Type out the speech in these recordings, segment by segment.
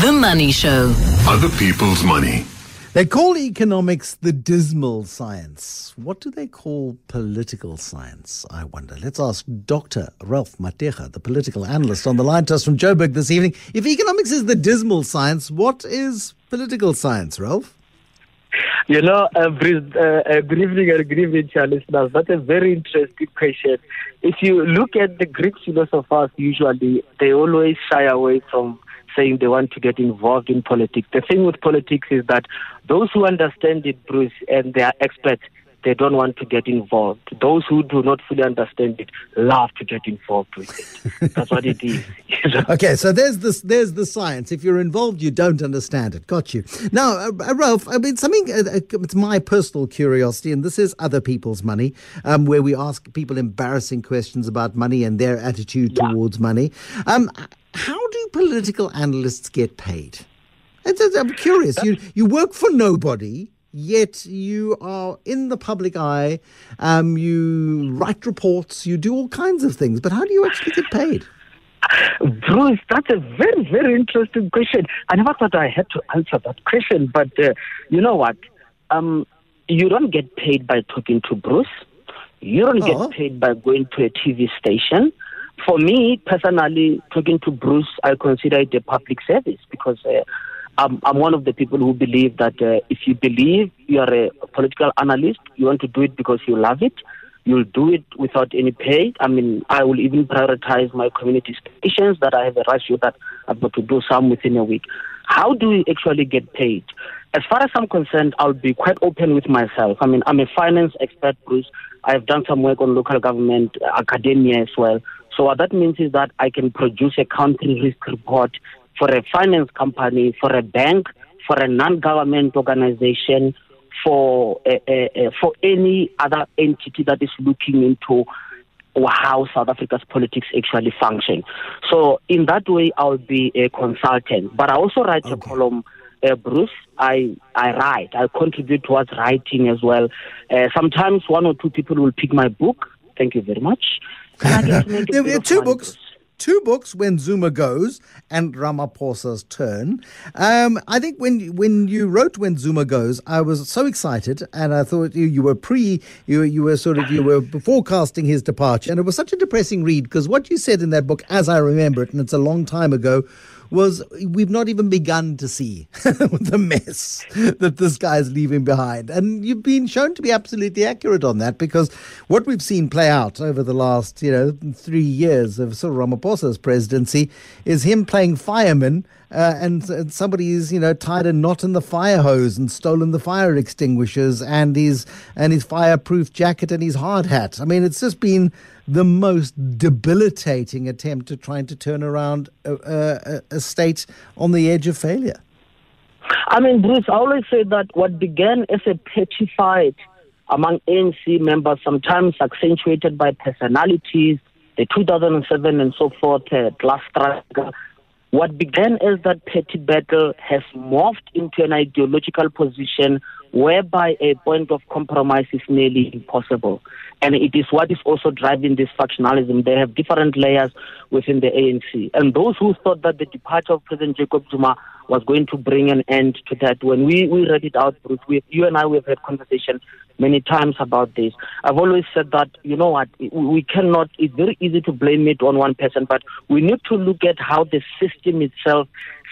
The Money Show. Other people's money. They call economics the dismal science. What do they call political science, I wonder? Let's ask Dr. Ralph Mathekga, the political analyst, on the line to us from Joburg this evening. If economics is the dismal science, what is political science, Ralph? You know, uh, Bruce, uh, uh, good evening and good evening to our listeners. That's a very interesting question. If you look at the Greek philosophers, usually they always shy away from saying they want to get involved in politics. The thing with politics is that those who understand it, Bruce, and they are experts, they don't want to get involved. Those who do not fully understand it love to get involved with it. That's what it is. Okay, so there's this, there's the science. If you're involved, you don't understand it. Got you. Now, uh, uh, Ralph, I mean, something, uh, uh, it's my personal curiosity, and this is other people's money, um, where we ask people embarrassing questions about money and their attitude Yeah. towards money. Um, how do political analysts get paid? I'm curious. You, you work for nobody. Yet you are in the public eye, um, you write reports, you do all kinds of things, but how do you actually get paid? Bruce, that's a very, very interesting question. I never thought I had to answer that question, but uh, you know what? Um, you don't get paid by talking to Bruce. You don't Oh. get paid by going to a TV station. For me personally, talking to Bruce, I consider it a public service because uh, I'm, I'm one of the people who believe that uh, if you believe you are a political analyst, you want to do it because you love it. You'll do it without any pay. I mean, I will even prioritize my community stations that I have a ratio that I've got to do some within a week. How do we actually get paid? As far as I'm concerned, I'll be quite open with myself. I mean, I'm a finance expert, Bruce. I've done some work on local government, uh, academia as well. So what that means is that I can produce a country risk report for a finance company, for a bank, for a non-government organization, for uh, uh, uh, for any other entity that is looking into how South Africa's politics actually function. So in that way, I'll be a consultant. But I also write a column. Uh, Bruce, I I write. I contribute towards writing as well. Uh, sometimes one or two people will pick my book. Thank you very much. And I get to make a There were two books. Two books when Zuma goes and Ramaphosa's turn. Um, I think when when you wrote when Zuma goes, I was so excited, and I thought you, you were pre you you were sort of you were forecasting his departure, and it was such a depressing read because what you said in that book, as I remember it, and it's a long time ago, was we've not even begun to see the mess that this guy's leaving behind. And you've been shown to be absolutely accurate on that because what we've seen play out over the last, you know, three years of Cyril Ramaphosa's presidency is him playing fireman. Uh, and, and somebody's, you know, tied a knot in the fire hose and stolen the fire extinguishers and his and his fireproof jacket and his hard hat. I mean, it's just been the most debilitating attempt at trying to turn around a, a, a state on the edge of failure. I mean, Bruce, I always say that what began as a petty fight among ANC members, sometimes accentuated by personalities, the 2007 and so forth, uh, struggle, what began as that petty battle has morphed into an ideological position whereby a point of compromise is nearly impossible. And it is what is also driving this factionalism. They have different layers within the ANC. And those who thought that the departure of President Jacob Zuma was going to bring an end to that, when we, we read it out, Bruce, we, you and I, we've had conversation many times about this. I've always said that, you know what, we cannot, it's very easy to blame it on one person, but we need to look at how the system itself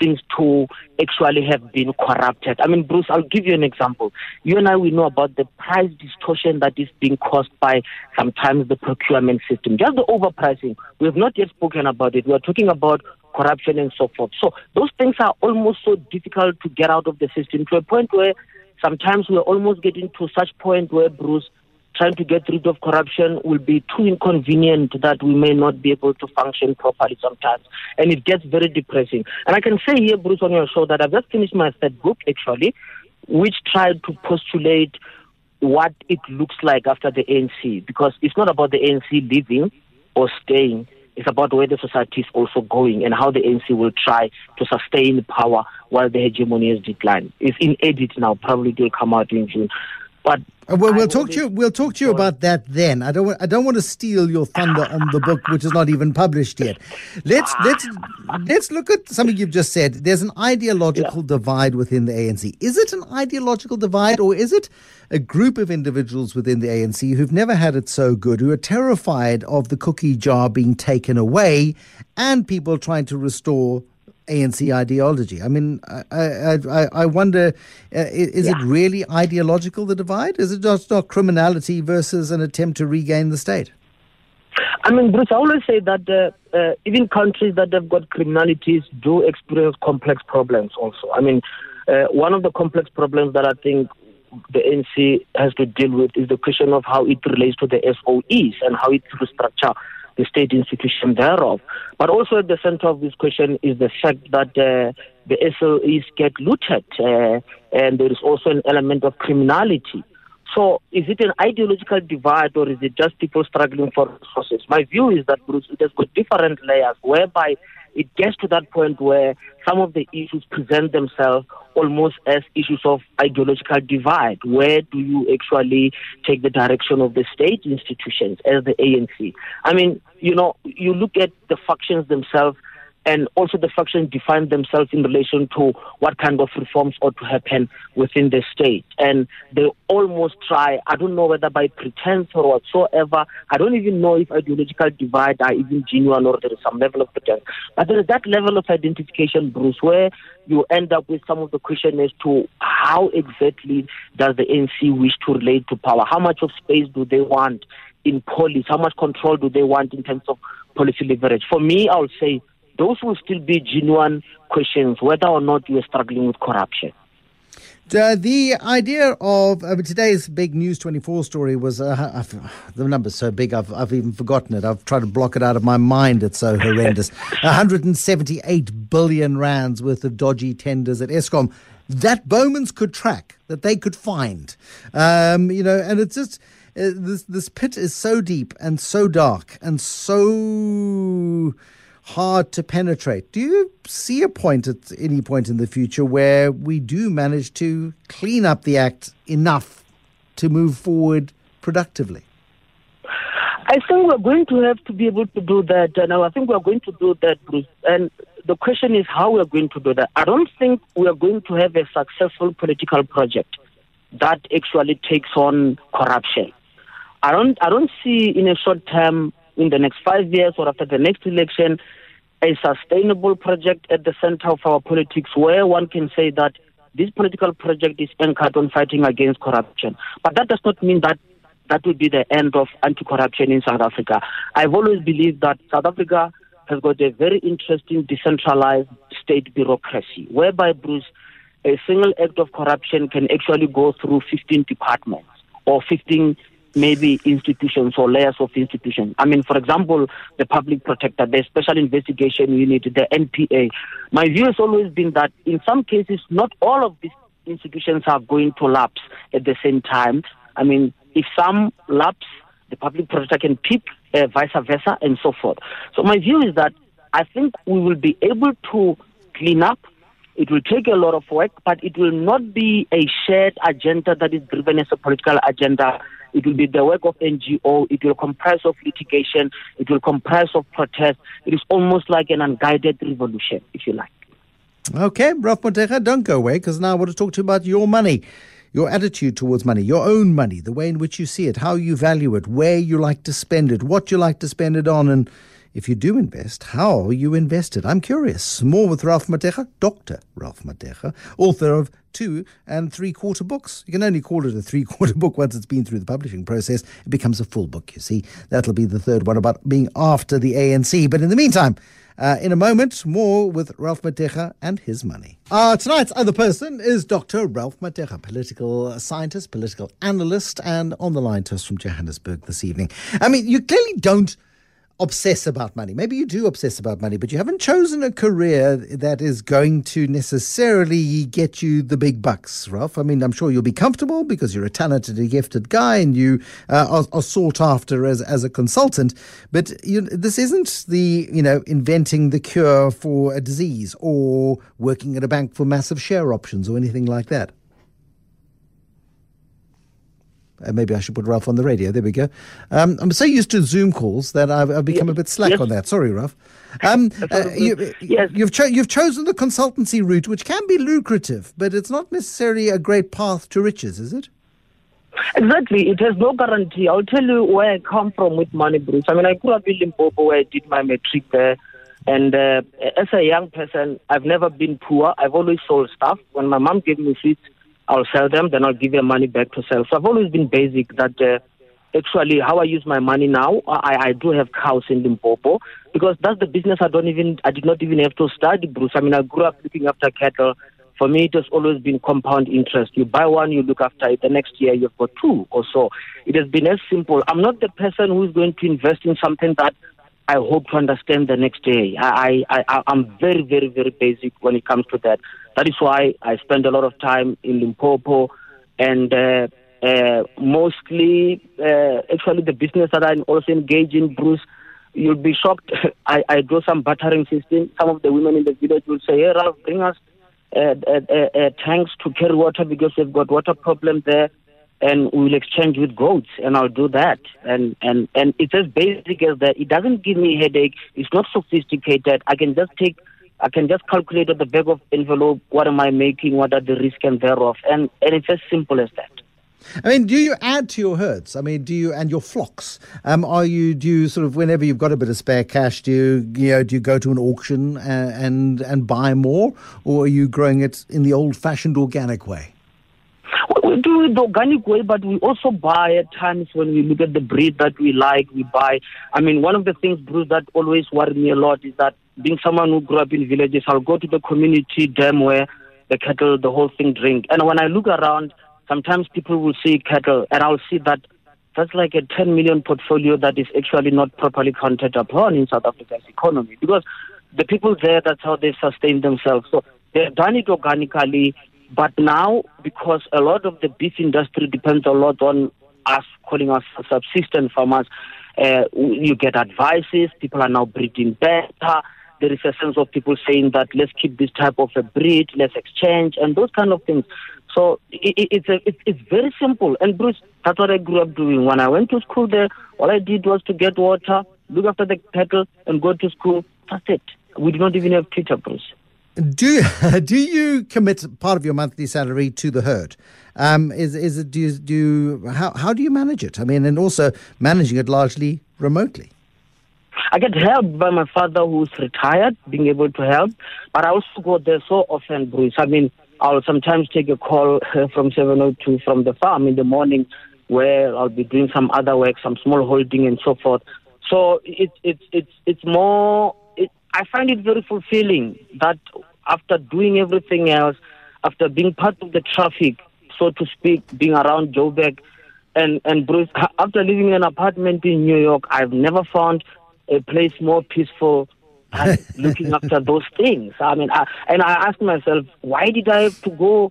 seems to actually have been corrupted. I mean, Bruce, I'll give you an example. You and I, we know about the price distortion that is being caused by sometimes the procurement system. Just the overpricing. We have not yet spoken about it. We are talking about corruption and so forth. So those things are almost so difficult to get out of the system to a point where sometimes we're almost getting to such point where, Bruce, trying to get rid of corruption will be too inconvenient that we may not be able to function properly sometimes. And it gets very depressing. And I can say here, Bruce, on your show that I've just finished my third book, actually, which tried to postulate what it looks like after the ANC, because it's not about the ANC leaving or staying. It's about where the society is also going and how the ANC will try to sustain power while the hegemony has declined. It's in edit now. Probably will come out in June. But Uh, Well, we'll talk to you. We'll talk to you about that then. I don't. Want, I don't want to steal your thunder on the book, which is not even published yet. Let's let's let's look at something you've just said. There's an ideological divide within the ANC. Is it an ideological divide, or is it a group of individuals within the ANC who've never had it so good, who are terrified of the cookie jar being taken away, and people trying to restore ANC ideology. I mean, I I, I, wonder, uh, is it really ideological the divide? Is it just not criminality versus an attempt to regain the state? I mean, Bruce, I always say that uh, uh, even countries that have got criminalities do experience complex problems also. I mean, uh, one of the complex problems that I think the NC has to deal with is the question of how it relates to the SOEs and how it restructure the state institution thereof. But also at the center of this question is the fact that uh, the SOEs get looted uh, and there is also an element of criminality. So is it an ideological divide or is it just people struggling for resources? My view is that, Bruce, it has got different layers whereby it gets to that point where some of the issues present themselves almost as issues of ideological divide. Where do you actually take the direction of the state institutions as the ANC? I mean, you know, you look at the factions themselves and also the factions define themselves in relation to what kind of reforms ought to happen within the state. And they almost try, I don't know whether by pretense or whatsoever, I don't even know if ideological divide are even genuine or there is some level of pretense. But there is that level of identification, Bruce, where you end up with some of the question as to how exactly does the NC wish to relate to power? How much of space do they want in policy? How much control do they want in terms of policy leverage? For me, I would say those will still be genuine questions, whether or not you are struggling with corruption. Uh, the idea of uh, today's big News 24 story was uh, I've, the number's so big I've, I've even forgotten it. I've tried to block it out of my mind. It's so horrendous. 178 billion rands worth of dodgy tenders at Eskom that Bowmans could track, that they could find. Um, you know, and it's just uh, this this pit is so deep and so dark and so hard to penetrate. Do you see a point at any point in the future where we do manage to clean up the act enough to move forward productively? I think we're going to have to be able to do that, and I think we're going to do that, Bruce. And the question is how we're going to do that. I don't think we are going to have a successful political project that actually takes on corruption. I don't, I don't see in a short term, in the next five years or after the next election, a sustainable project at the center of our politics where one can say that this political project is anchored on fighting against corruption. But that does not mean that that would be the end of anti-corruption in South Africa. I've always believed that South Africa has got a very interesting decentralized state bureaucracy, whereby, Bruce, a single act of corruption can actually go through 15 departments or 15 maybe institutions or layers of institutions. I mean, for example, the public protector, the special investigation unit, the NPA. My view has always been that in some cases, not all of these institutions are going to lapse at the same time. I mean, if some lapse, the public protector can pick, uh, vice versa, and so forth. So my view is that I think we will be able to clean up. It will take a lot of work, but it will not be a shared agenda that is driven as a political agenda. It will be the work of NGO. It will comprise of litigation. It will comprise of protest. It is almost like an unguided revolution, if you like. Okay, Ralph Mathekga, don't go away because now I want to talk to you about your money, your attitude towards money, your own money, the way in which you see it, how you value it, where you like to spend it, what you like to spend it on, and if you do invest, how you invest it. I'm curious. More with Ralph Mathekga, Dr. Ralph Mathekga, author of two and three quarter books. You can only call it a three quarter book once it's been through the publishing process. It becomes a full book, you see. That'll be the third one about being after the ANC. But in the meantime, uh, in a moment, more with Ralph Mathekga and his money. Uh, tonight's other person is Dr. Ralph Mathekga, political scientist, political analyst, and on the line to us from Johannesburg this evening. I mean, you clearly don't obsess about money. Maybe you do obsess about money, but you haven't chosen a career that is going to necessarily get you the big bucks, Ralph. I mean, I'm sure you'll be comfortable because you're a talented and gifted guy and you uh, are, are, sought after as, as a consultant. But you, this isn't the, you know, inventing the cure for a disease or working at a bank for massive share options or anything like that. Uh, maybe I should put Ralph on the radio. There we go. Um, I'm so used to Zoom calls that I've, I've become Yes. a bit slack Yes. on that. Sorry, Ralph. Um, uh, you, Yes. you've, cho- you've chosen the consultancy route, which can be lucrative, but it's not necessarily a great path to riches, is it? Exactly. It has no guarantee. I'll tell you where I come from with money, Bruce. I mean, I grew up in Limpopo where I did my matric there. And uh, as a young person, I've never been poor. I've always sold stuff. When my mom gave me sweets, I'll sell them, then I'll give her money back to sell. So I've always been basic that uh, actually how I use my money now, I, I do have cows in Limpopo because that's the business I don't even, I did not even have to study, Bruce. I mean, I grew up looking after cattle. For me, it has always been compound interest. You buy one, you look after it. The next year, you've got two or so. It has been as simple. I'm not the person who is going to invest in something that I hope to understand the next day. I, I, I, I'm very, very, very basic when it comes to that. That is why I spend a lot of time in Limpopo and uh, uh, mostly, uh, actually, the business that I also engage in, Bruce, you'll be shocked. I, I do some buttering system. Some of the women in the village will say, hey, Ralph, bring us uh, uh, uh, uh, tanks to carry water because they've got water problem there and we'll exchange with goats and I'll do that. And, and, and it's as basic as that. It doesn't give me headache. It's not sophisticated. I can just take, I can just calculate at the back of envelope, what am I making? What are the risks and thereof? And, and it's as simple as that. I mean, do you add to your herds? I mean, do you and your flocks? Um, are you do you sort of whenever you've got a bit of spare cash, do you you know do you go to an auction uh, and and buy more, or are you growing it in the old-fashioned organic way? We do it the organic way, but we also buy at times when we look at the breed that we like, we buy. I mean, one of the things, Bruce, that always worry me a lot is that being someone who grew up in villages, I'll go to the community dam where the cattle, the whole thing drink. And when I look around, sometimes people will see cattle, and I'll see that that's like a 10 million portfolio that is actually not properly counted upon in South Africa's economy because the people there, that's how they sustain themselves. So they've done it organically, but now because a lot of the beef industry depends a lot on us calling us subsistence farmers, uh, you get advices, people are now breeding better. There is a sense of people saying that let's keep this type of a breed, let's exchange, and those kind of things. So it, it, it's a, it, it's very simple. And Bruce, that's what I grew up doing. When I went to school there, all I did was to get water, look after the cattle, and go to school. That's it. We did not even have teacher, Bruce. Do do you commit part of your monthly salary to the herd? Um, is is it do you, do you, how how do you manage it? I mean, and also managing it largely remotely. I get help by my father who's retired, being able to help. But I also go there so often, Bruce. I mean, I'll sometimes take a call uh, from 702 from the farm in the morning where I'll be doing some other work, some small holding and so forth. So it's it's it's it's more. It, I find it very fulfilling that after doing everything else, after being part of the traffic, so to speak, being around Joburg, and and Bruce, after living in an apartment in New York, I've never found a place more peaceful than looking after those things. I mean, I, and I asked myself, why did I have to go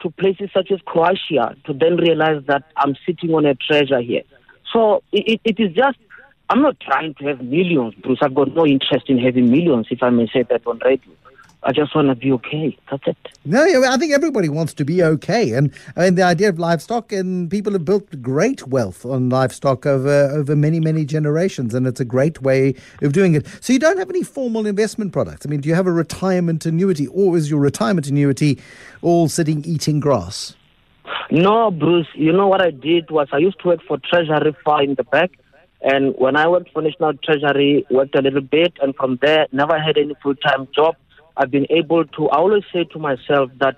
to places such as Croatia to then realize that I'm sitting on a treasure here? So it, it is just, I'm not trying to have millions, Bruce. I've got no interest in having millions, if I may say that on radio. I just want to be okay. That's it. No, yeah, I think everybody wants to be okay, and I mean the idea of livestock, and people have built great wealth on livestock over over many many generations, and it's a great way of doing it. So you don't have any formal investment products. I mean, do you have a retirement annuity, or is your retirement annuity all sitting eating grass? No, Bruce. You know what I did was I used to work for Treasury far in the back. And when I worked for National Treasury, worked a little bit, and from there, never had any full time job. I've been able to, I always say to myself that,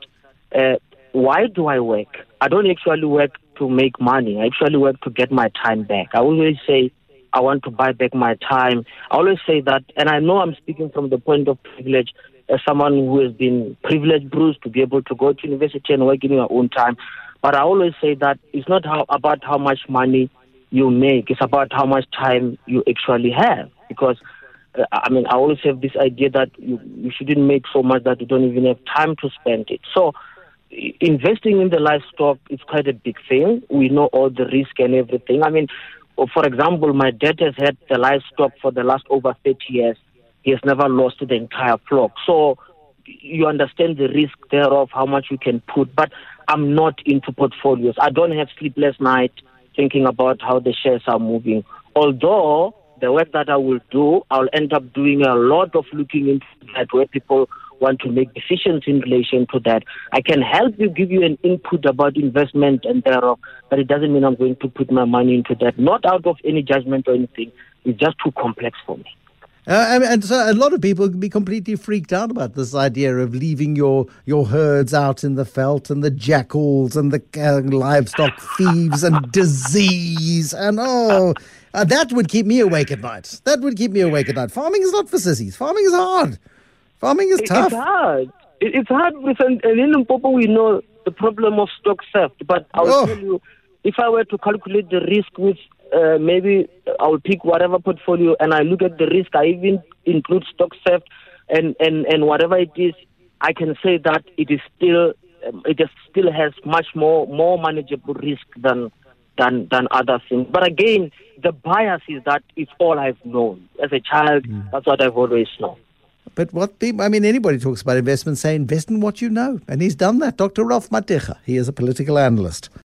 uh, why do I work? I don't actually work to make money. I actually work to get my time back. I always say, I want to buy back my time. I always say that, and I know I'm speaking from the point of privilege as someone who has been privileged, Bruce, to be able to go to university and work in your own time. But I always say that it's not how, about how much money you make, it's about how much time you actually have. Because I mean, I always have this idea that you, you shouldn't make so much that you don't even have time to spend it. So, investing in the livestock is quite a big thing. We know all the risk and everything. I mean, for example, my dad has had the livestock for the last over 30 years. He has never lost the entire flock. So, you understand the risk thereof, how much you can put. But I'm not into portfolios. I don't have sleepless night thinking about how the shares are moving. Although the work that I will do, I'll end up doing a lot of looking into that where people want to make decisions in relation to that. I can help you, give you an input about investment and thereof, but it doesn't mean I'm going to put my money into that. Not out of any judgment or anything. It's just too complex for me. Uh, and so a lot of people can be completely freaked out about this idea of leaving your, your herds out in the veldt and the jackals and the uh, livestock thieves and disease and oh, uh, that would keep me awake at night. That would keep me awake at night. Farming is not for sissies. Farming is hard. Farming is tough. It's hard. It's hard. And, and in Limpopo, we know the problem of stock theft. But I'll oh. tell you, if I were to calculate the risk with uh, maybe I'll pick whatever portfolio and I look at the risk. I even include stock theft and, and, and whatever it is. I can say that it is still um, it just still has much more more manageable risk than than than other things. But again, the bias is that it's all I've known as a child. Mm. That's what I've always known. But what people, I mean, anybody talks about investment, say invest in what you know. And he's done that. Dr. Ralph Mathekga, he is a political analyst.